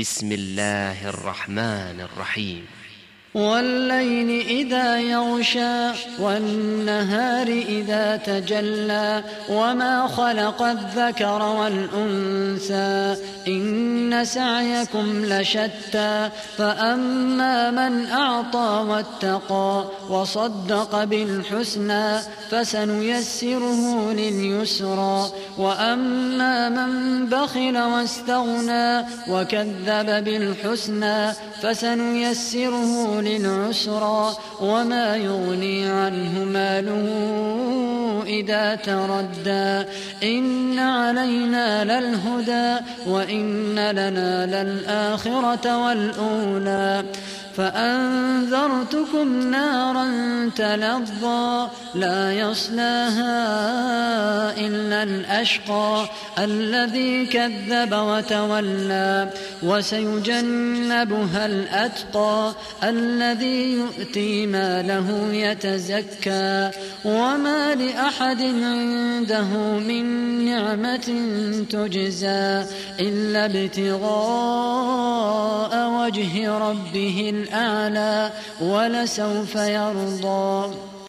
بسم الله الرحمن الرحيم. والليل إذا يغشى والنهار إذا تجلى وما خلق الذكر والأنثى إن سعيكم لشتى فأما من أعطى واتقى وصدق بالحسنى فسنيسره لليسرى وأما من بخل واستغنى وكذب بالحسنى فسنيسره للعسرى وما يغني عنه ماله إذا تردى إن علينا للهدى وإن لنا للآخرة والأولى فأنذرتكم نارا تلظى لا يصلاها إلا الأشقى الذي كذب وتولى وسيجنبها الأتقى الذي يؤتي ماله يتزكى. وما لأحد عنده من نعمة تجزى إلا ابتغاء وجه ربه الأعلى ولسوف يرضى.